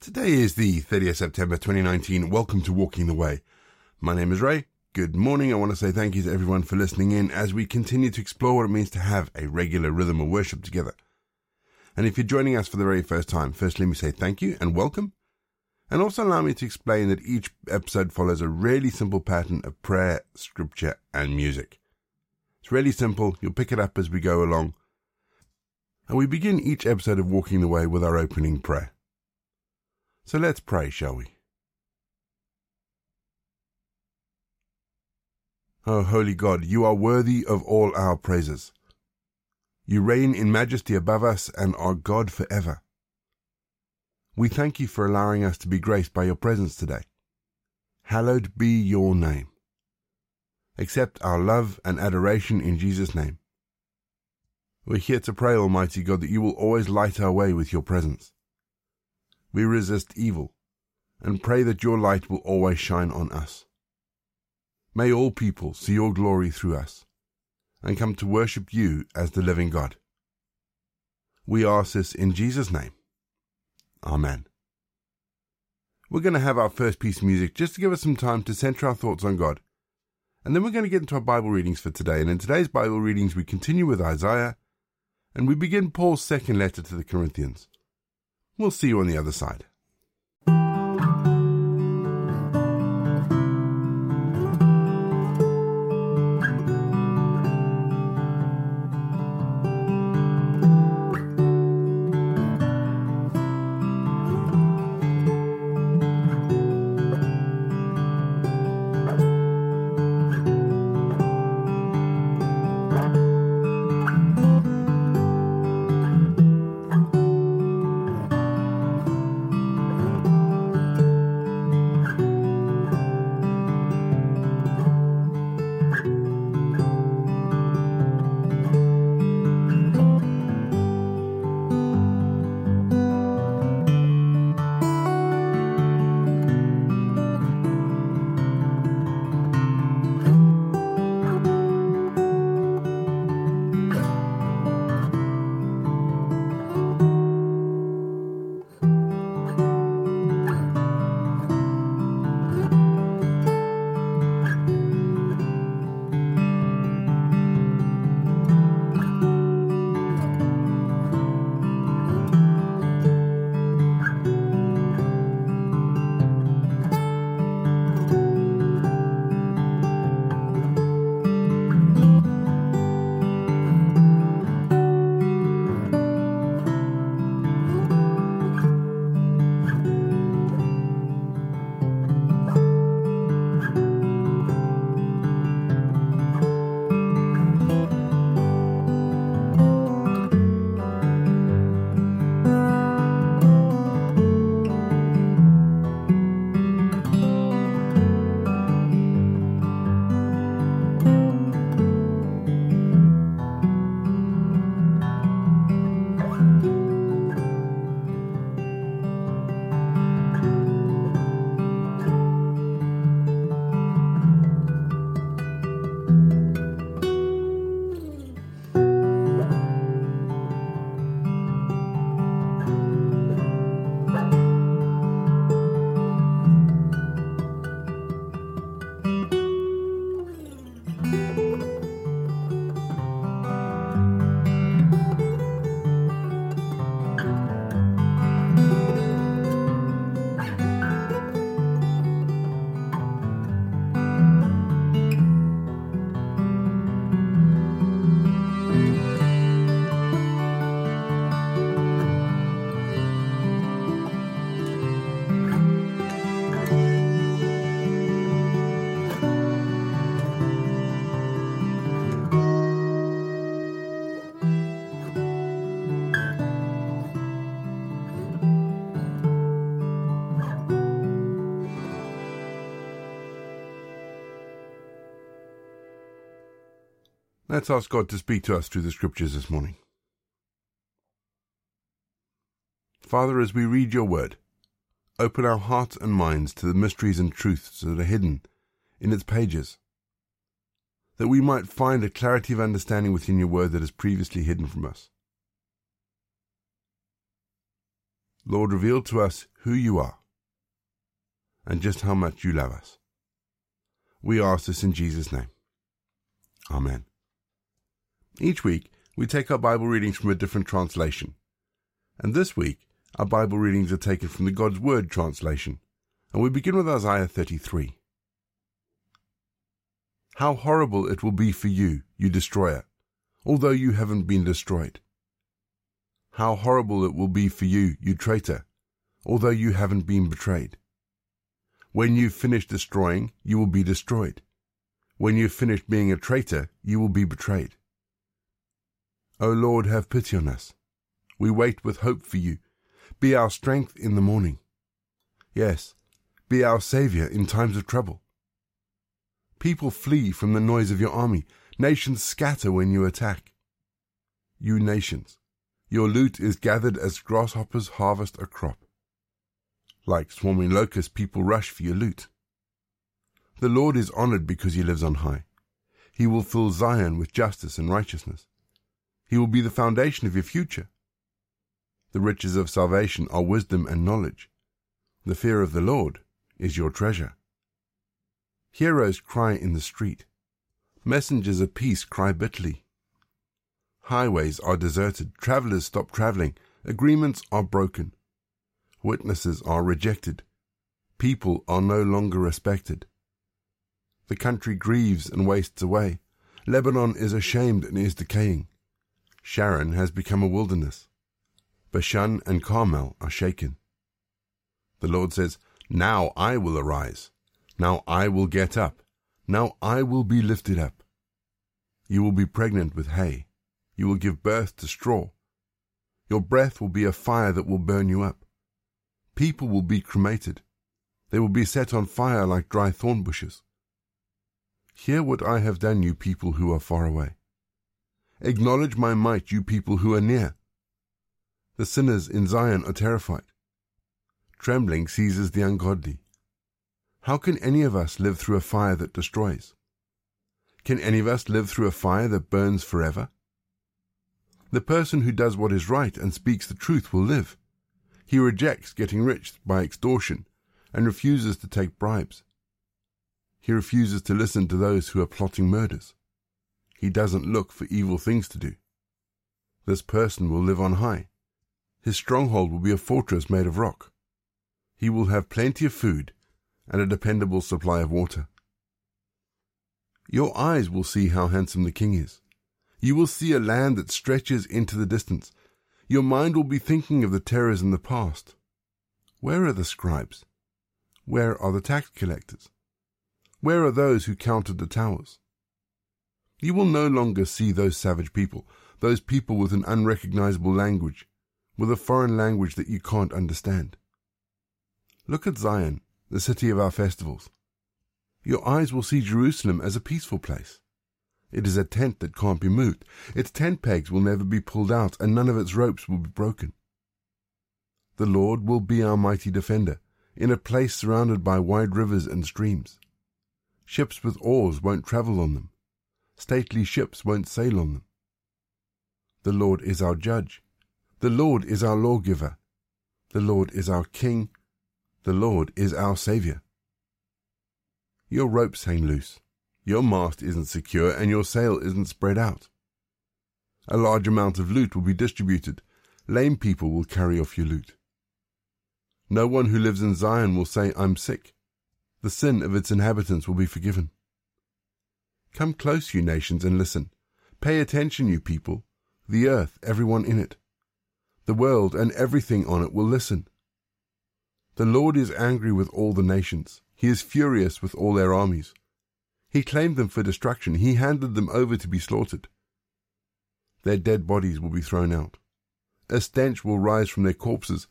Today is the 30th September 2019. Welcome to Walking the Way. My name is Ray. Good morning. I want to say thank you to everyone for listening in as we continue to explore what it means to have a regular rhythm of worship together. And if you're joining us for the very first time, first let me say thank you and welcome. And also allow me to explain that each episode follows a really simple pattern of prayer, scripture, and music. It's really simple. You'll pick it up as we go along. And we begin each episode of Walking the Way with our opening prayer. So let's pray, shall we? O holy God, you are worthy of all our praises. You reign in majesty above us and are God forever. We thank you for allowing us to be graced by your presence today. Hallowed be your name. Accept our love and adoration in Jesus' name. We're here to pray, Almighty God, that you will always light our way with your presence we resist evil and pray that your light will always shine on us. May all people see your glory through us and come to worship you as the living God. We ask this in Jesus' name. Amen. We're going to have our first piece of music just to give us some time to center our thoughts on God. And then we're going to get into our Bible readings for today. And in today's Bible readings, we continue with Isaiah and we begin Paul's second letter to the Corinthians. We'll see you on the other side. Let's ask God to speak to us through the scriptures this morning. Father, as we read your word, open our hearts and minds to the mysteries and truths that are hidden in its pages, that we might find a clarity of understanding within your word that is previously hidden from us. Lord, reveal to us who you are and just how much you love us. We ask this in Jesus' name. Amen. Each week, we take our Bible readings from a different translation. And this week, our Bible readings are taken from the God's Word translation. And we begin with Isaiah 33. How horrible it will be for you, you destroyer, although you haven't been destroyed. How horrible it will be for you, you traitor, although you haven't been betrayed. When you've finished destroying, you will be destroyed. When you've finished being a traitor, you will be betrayed. O Lord, have pity on us. We wait with hope for you. Be our strength in the morning. Yes, be our Saviour in times of trouble. People flee from the noise of your army. Nations scatter when you attack. You nations, your loot is gathered as grasshoppers harvest a crop. Like swarming locusts, people rush for your loot. The Lord is honored because he lives on high. He will fill Zion with justice and righteousness. He will be the foundation of your future. The riches of salvation are wisdom and knowledge. The fear of the Lord is your treasure. Heroes cry in the street. Messengers of peace cry bitterly. Highways are deserted, travelers stop traveling, agreements are broken, witnesses are rejected, people are no longer respected. The country grieves and wastes away. Lebanon is ashamed and is decaying. Sharon has become a wilderness. Bashan and Carmel are shaken. The Lord says, Now I will arise. Now I will get up. Now I will be lifted up. You will be pregnant with hay you will give birth to straw. Your breath will be a fire that will burn you up. People will be cremated. They will be set on fire like dry thorn bushes. Hear what I have done, you people who are far away. Acknowledge my might, you people who are near. The sinners in Zion are terrified. Trembling seizes the ungodly. How can any of us live through a fire that destroys? Can any of us live through a fire that burns forever? The person who does what is right and speaks the truth will live. He rejects getting rich by extortion and refuses to take bribes. He refuses to listen to those who are plotting murders. He doesn't look for evil things to do. This person will live on high. His stronghold will be a fortress made of rock. He will have plenty of food and a dependable supply of water. Your eyes will see how handsome the king is. You will see a land that stretches into the distance. Your mind will be thinking of the terrors in the past. Where are the scribes? Where are the tax collectors? Where are those who counted the towers? You will no longer see those savage people, those people with an unrecognizable language, with a foreign language that you can't understand. Look at Zion, the city of our festivals. Your eyes will see Jerusalem as a peaceful place. It is a tent that can't be moved. Its tent pegs will never be pulled out, and none of its ropes will be broken. The Lord will be our mighty defender, in a place surrounded by wide rivers and streams. Ships with oars won't travel on them. Stately ships won't sail on them. The Lord is our judge. The Lord is our lawgiver. The Lord is our king. The Lord is our Saviour. Your ropes hang loose. Your mast isn't secure and your sail isn't spread out. A large amount of loot will be distributed. Lame people will carry off your loot. No one who lives in Zion will say, I'm sick. The sin of its inhabitants will be forgiven. Come close, you nations, and listen. Pay attention, you people. The earth, everyone in it. The world and everything on it will listen. The Lord is angry with all the nations. He is furious with all their armies. He claimed them for destruction. He handed them over to be slaughtered. Their dead bodies will be thrown out. A stench will rise from their corpses.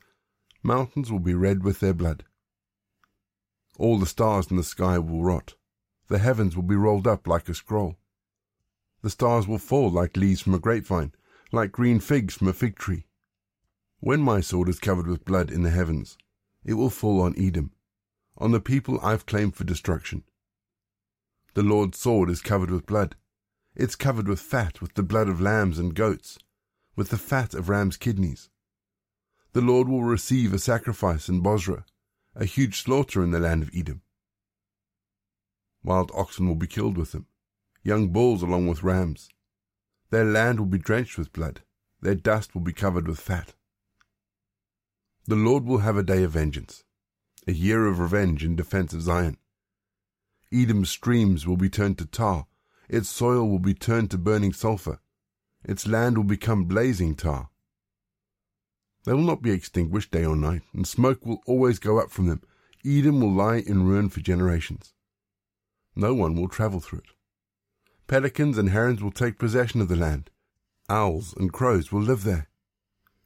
Mountains will be red with their blood. All the stars in the sky will rot. The heavens will be rolled up like a scroll. The stars will fall like leaves from a grapevine, like green figs from a fig tree. When my sword is covered with blood in the heavens, it will fall on Edom, on the people I've claimed for destruction. The Lord's sword is covered with blood. It's covered with fat, with the blood of lambs and goats, with the fat of rams' kidneys. The Lord will receive a sacrifice in Bozrah, a huge slaughter in the land of Edom. Wild oxen will be killed with them, young bulls along with rams. Their land will be drenched with blood, their dust will be covered with fat. The Lord will have a day of vengeance, a year of revenge in defense of Zion. Edom's streams will be turned to tar, its soil will be turned to burning sulfur, its land will become blazing tar. They will not be extinguished day or night, and smoke will always go up from them. Edom will lie in ruin for generations. No one will travel through it. Pelicans and herons will take possession of the land. Owls and crows will live there.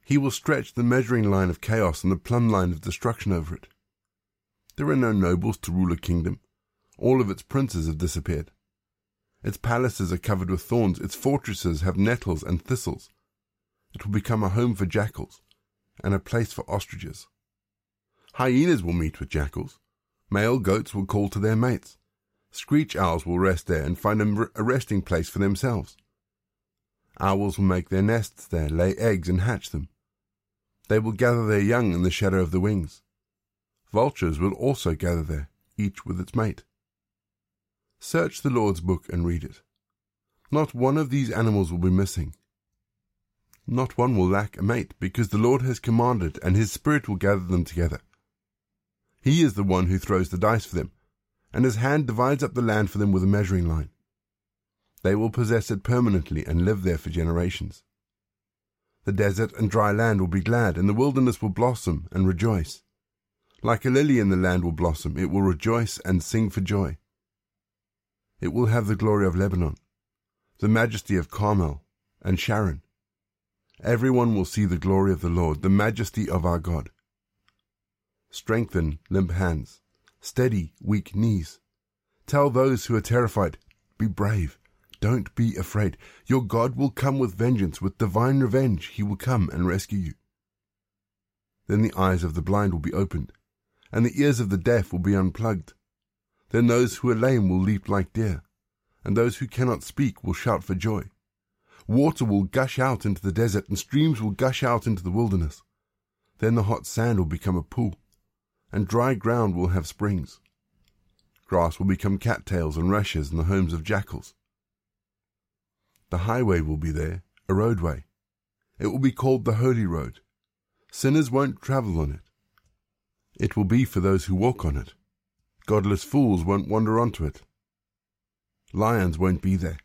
He will stretch the measuring line of chaos and the plumb line of destruction over it. There are no nobles to rule a kingdom. All of its princes have disappeared. Its palaces are covered with thorns, its fortresses have nettles and thistles. It will become a home for jackals and a place for ostriches. Hyenas will meet with jackals. Male goats will call to their mates. Screech owls will rest there and find a resting place for themselves. Owls will make their nests there, lay eggs, and hatch them. They will gather their young in the shadow of the wings. Vultures will also gather there, each with its mate. Search the Lord's book and read it. Not one of these animals will be missing. Not one will lack a mate, because the Lord has commanded, and his Spirit will gather them together. He is the one who throws the dice for them, and his hand divides up the land for them with a measuring line. They will possess it permanently and live there for generations. The desert and dry land will be glad, and the wilderness will blossom and rejoice. Like a lily in the land will blossom, it will rejoice and sing for joy. It will have the glory of Lebanon, the majesty of Carmel and Sharon. Everyone will see the glory of the Lord, the majesty of our God. Strengthen limp hands, steady weak knees. Tell those who are terrified, be brave. Don't be afraid. Your God will come with vengeance, with divine revenge. He will come and rescue you. Then the eyes of the blind will be opened, and the ears of the deaf will be unplugged. Then those who are lame will leap like deer, and those who cannot speak will shout for joy. Water will gush out into the desert, and streams will gush out into the wilderness. Then the hot sand will become a pool, and dry ground will have springs. Grass will become cattails and rushes and the homes of jackals. The highway will be there, a roadway. It will be called the Holy Road. Sinners won't travel on it. It will be for those who walk on it. Godless fools won't wander onto it. Lions won't be there.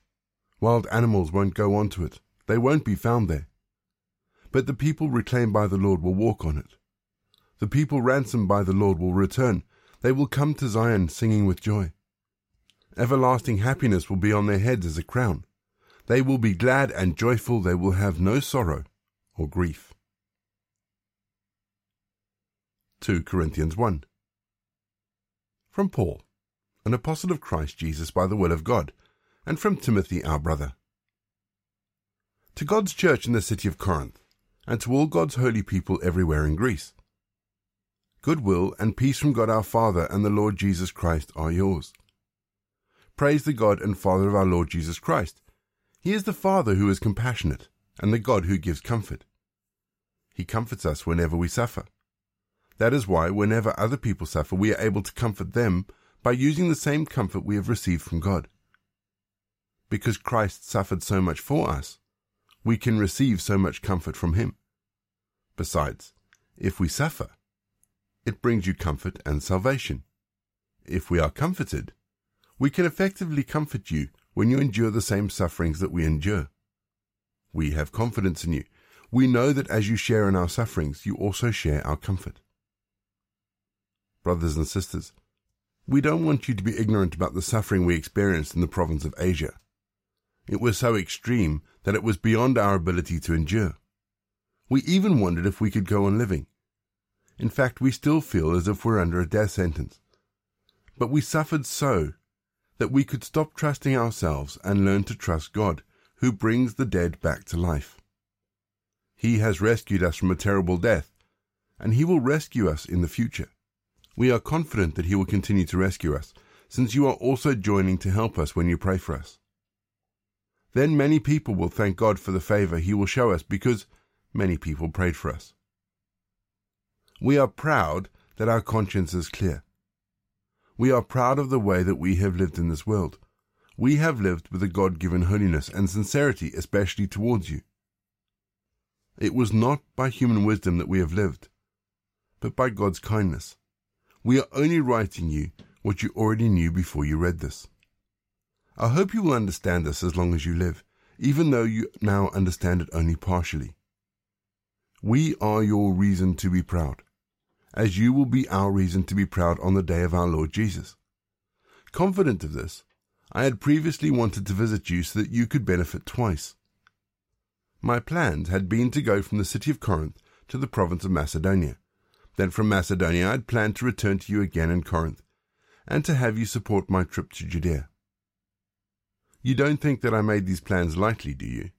Wild animals won't go onto it. They won't be found there. But the people reclaimed by the Lord will walk on it. The people ransomed by the Lord will return. They will come to Zion singing with joy. Everlasting happiness will be on their heads as a crown. They will be glad and joyful. They will have no sorrow or grief. 2 Corinthians 1 From Paul, an apostle of Christ Jesus by the will of God and from Timothy our brother. To God's church in the city of Corinth, and to all God's holy people everywhere in Greece. Goodwill and peace from God our Father and the Lord Jesus Christ are yours. Praise the God and Father of our Lord Jesus Christ. He is the Father who is compassionate, and the God who gives comfort. He comforts us whenever we suffer. That is why, whenever other people suffer, we are able to comfort them by using the same comfort we have received from God because Christ suffered so much for us, we can receive so much comfort from him. Besides, if we suffer, it brings you comfort and salvation. If we are comforted, we can effectively comfort you when you endure the same sufferings that we endure. We have confidence in you. We know that as you share in our sufferings, you also share our comfort. Brothers and sisters, we don't want you to be ignorant about the suffering we experienced in the province of Asia. It was so extreme that it was beyond our ability to endure. We even wondered if we could go on living. In fact, we still feel as if we're under a death sentence. But we suffered so that we could stop trusting ourselves and learn to trust God, who brings the dead back to life. He has rescued us from a terrible death, and He will rescue us in the future. We are confident that He will continue to rescue us, since you are also joining to help us when you pray for us. Then many people will thank God for the favor he will show us because many people prayed for us. We are proud that our conscience is clear. We are proud of the way that we have lived in this world. We have lived with a God given holiness and sincerity, especially towards you. It was not by human wisdom that we have lived, but by God's kindness. We are only writing you what you already knew before you read this. I hope you will understand this as long as you live, even though you now understand it only partially. We are your reason to be proud, as you will be our reason to be proud on the day of our Lord Jesus. Confident of this, I had previously wanted to visit you so that you could benefit twice. My plans had been to go from the city of Corinth to the province of Macedonia. Then from Macedonia I had planned to return to you again in Corinth, and to have you support my trip to Judea. You don't think that I made these plans lightly, do you?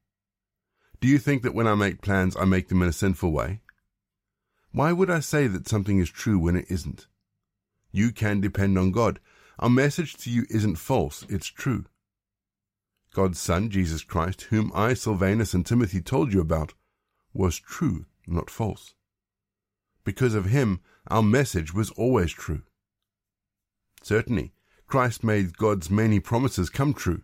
Do you think that when I make plans I make them in a sinful way? Why would I say that something is true when it isn't? You can depend on God. Our message to you isn't false, it's true. God's Son, Jesus Christ, whom I, Silvanus, and Timothy told you about, was true, not false. Because of him, our message was always true. Certainly, Christ made God's many promises come true.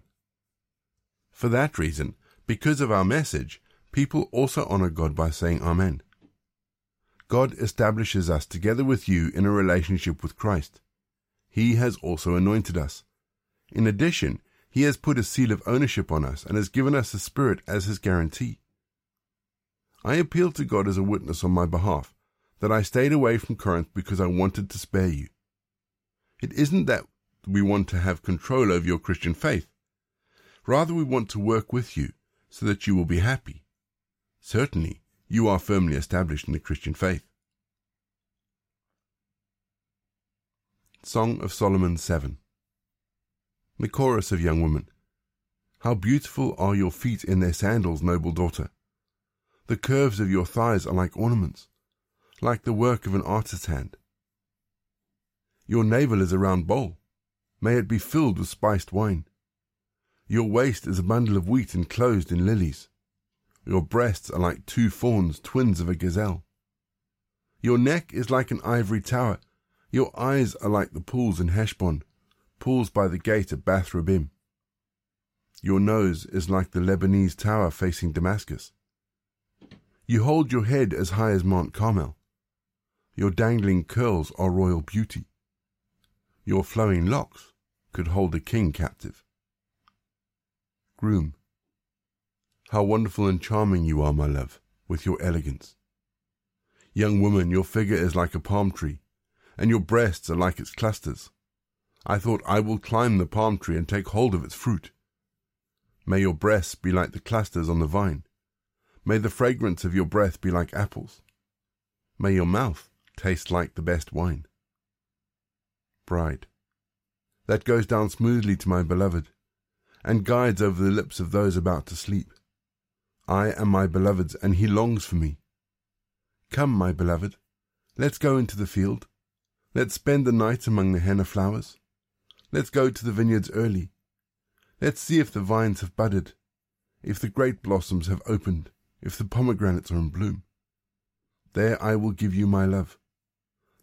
For that reason, because of our message, people also honor God by saying Amen. God establishes us together with you in a relationship with Christ. He has also anointed us. In addition, he has put a seal of ownership on us and has given us the Spirit as his guarantee. I appeal to God as a witness on my behalf that I stayed away from Corinth because I wanted to spare you. It isn't that we want to have control over your Christian faith. Rather, we want to work with you so that you will be happy. Certainly, you are firmly established in the Christian faith. Song of Solomon 7 the chorus of young women. How beautiful are your feet in their sandals, noble daughter. The curves of your thighs are like ornaments, like the work of an artist's hand. Your navel is a round bowl. May it be filled with spiced wine. Your waist is a bundle of wheat enclosed in lilies. Your breasts are like two fawns, twins of a gazelle. Your neck is like an ivory tower. Your eyes are like the pools in Heshbon pools by the gate of Bath Rabbim. Your nose is like the Lebanese tower facing Damascus. You hold your head as high as Mount Carmel. Your dangling curls are royal beauty. Your flowing locks could hold a king captive. Groom. How wonderful and charming you are, my love, with your elegance. Young woman, your figure is like a palm tree, and your breasts are like its clusters. I thought, I will climb the palm tree and take hold of its fruit. May your breasts be like the clusters on the vine. May the fragrance of your breath be like apples. May your mouth taste like the best wine. Bride. That goes down smoothly to my beloved, and guides over the lips of those about to sleep. I am my beloved's, and he longs for me. Come, my beloved, let's go into the field. Let's spend the night among the henna flowers. Let's go to the vineyards early. Let's see if the vines have budded, if the grape blossoms have opened, if the pomegranates are in bloom. There I will give you my love.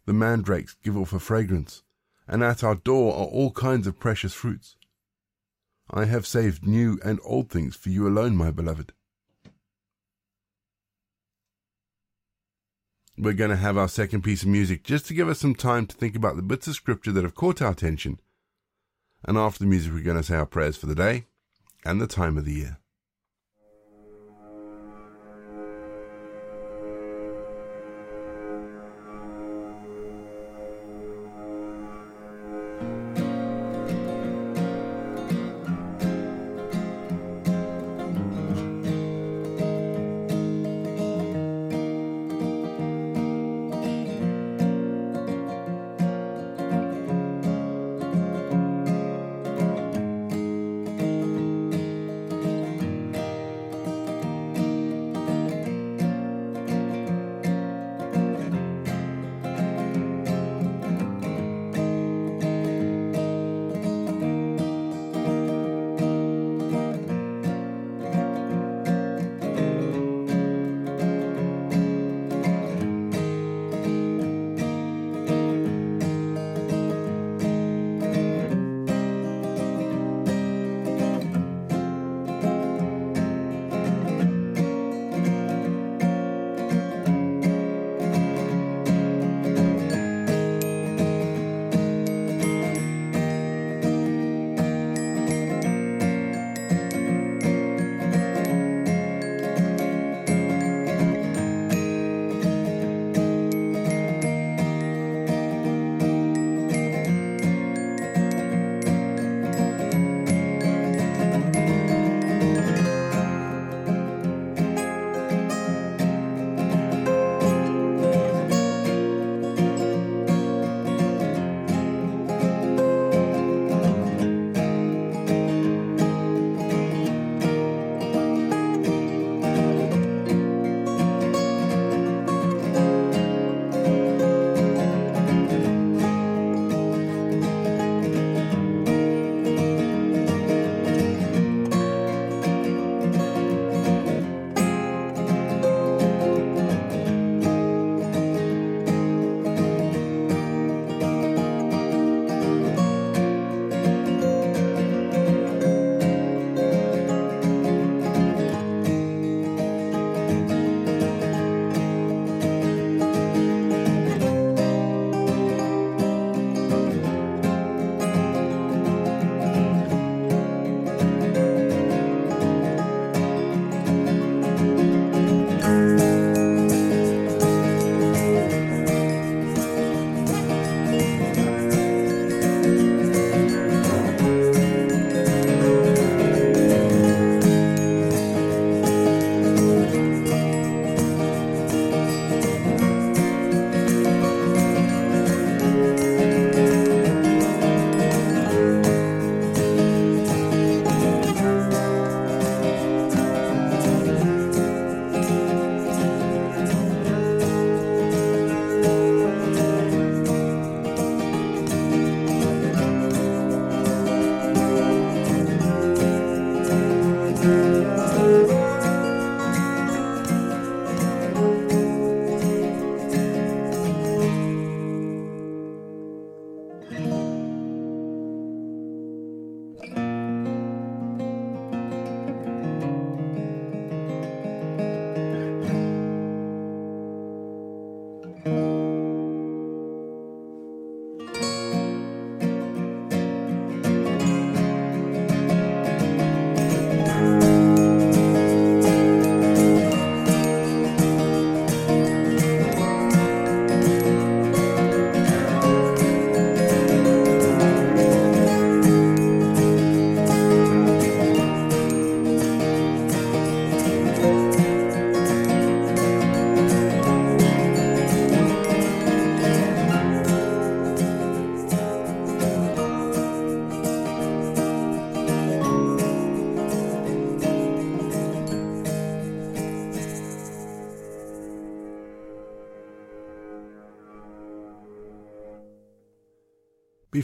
The mandrakes give off a fragrance, and at our door are all kinds of precious fruits. I have saved new and old things for you alone, my beloved. We're going to have our second piece of music just to give us some time to think about the bits of scripture that have caught our attention and after the music, we're going to say our prayers for the day and the time of the year.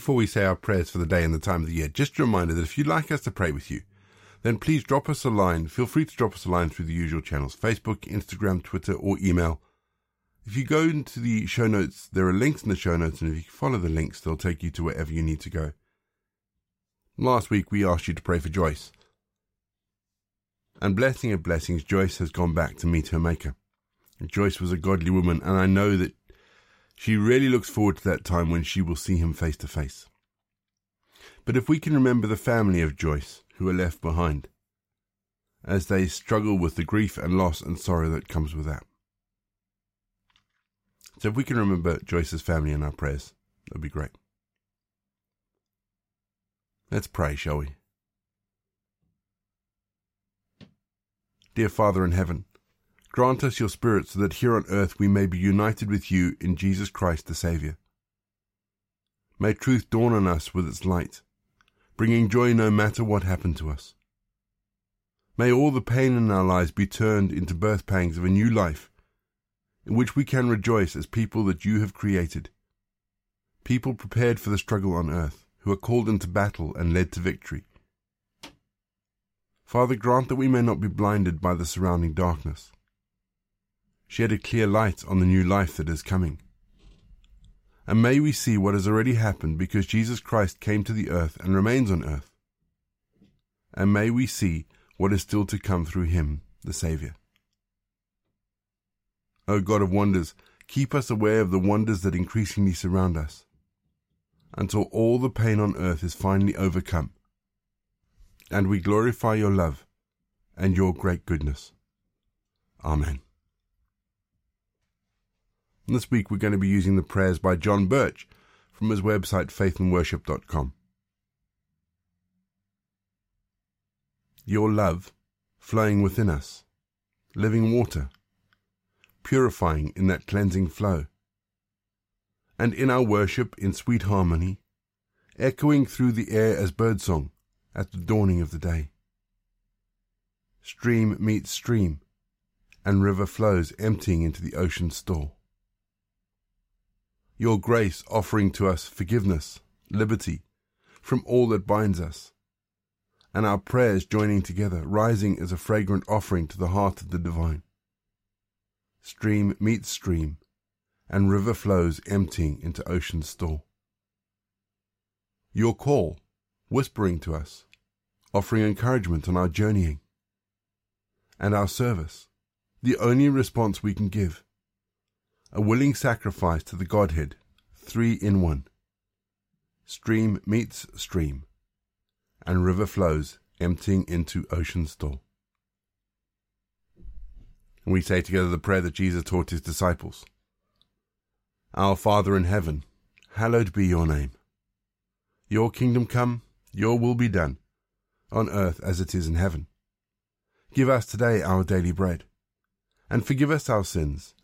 Before we say our prayers for the day and the time of the year, just a reminder that if you'd like us to pray with you, then please drop us a line. Feel free to drop us a line through the usual channels Facebook, Instagram, Twitter, or email. If you go into the show notes, there are links in the show notes, and if you follow the links, they'll take you to wherever you need to go. Last week, we asked you to pray for Joyce. And blessing of blessings, Joyce has gone back to meet her Maker. Joyce was a godly woman, and I know that she really looks forward to that time when she will see him face to face. But if we can remember the family of Joyce who are left behind, as they struggle with the grief and loss and sorrow that comes with that. So if we can remember Joyce's family in our prayers, that would be great. Let's pray, shall we? Dear Father in heaven, Grant us your Spirit so that here on earth we may be united with you in Jesus Christ the Saviour. May truth dawn on us with its light, bringing joy no matter what happened to us. May all the pain in our lives be turned into birth pangs of a new life, in which we can rejoice as people that you have created, people prepared for the struggle on earth, who are called into battle and led to victory. Father, grant that we may not be blinded by the surrounding darkness shed a clear light on the new life that is coming. And may we see what has already happened because Jesus Christ came to the earth and remains on earth. And may we see what is still to come through him, the Saviour. O God of wonders, keep us aware of the wonders that increasingly surround us, until all the pain on earth is finally overcome, and we glorify your love and your great goodness. Amen. And this week we're going to be using the prayers by John Birch from his website faithandworship.com. Your love flowing within us, living water, purifying in that cleansing flow. And in our worship in sweet harmony, echoing through the air as birdsong at the dawning of the day. Stream meets stream, and river flows emptying into the ocean's store your grace offering to us forgiveness, liberty from all that binds us, and our prayers joining together, rising as a fragrant offering to the heart of the divine. Stream meets stream, and river flows emptying into ocean's store. Your call, whispering to us, offering encouragement on our journeying, and our service, the only response we can give a willing sacrifice to the Godhead, three in one. Stream meets stream, and river flows, emptying into ocean's store. And we say together the prayer that Jesus taught his disciples. Our Father in heaven, hallowed be your name. Your kingdom come, your will be done, on earth as it is in heaven. Give us today our daily bread and forgive us our sins,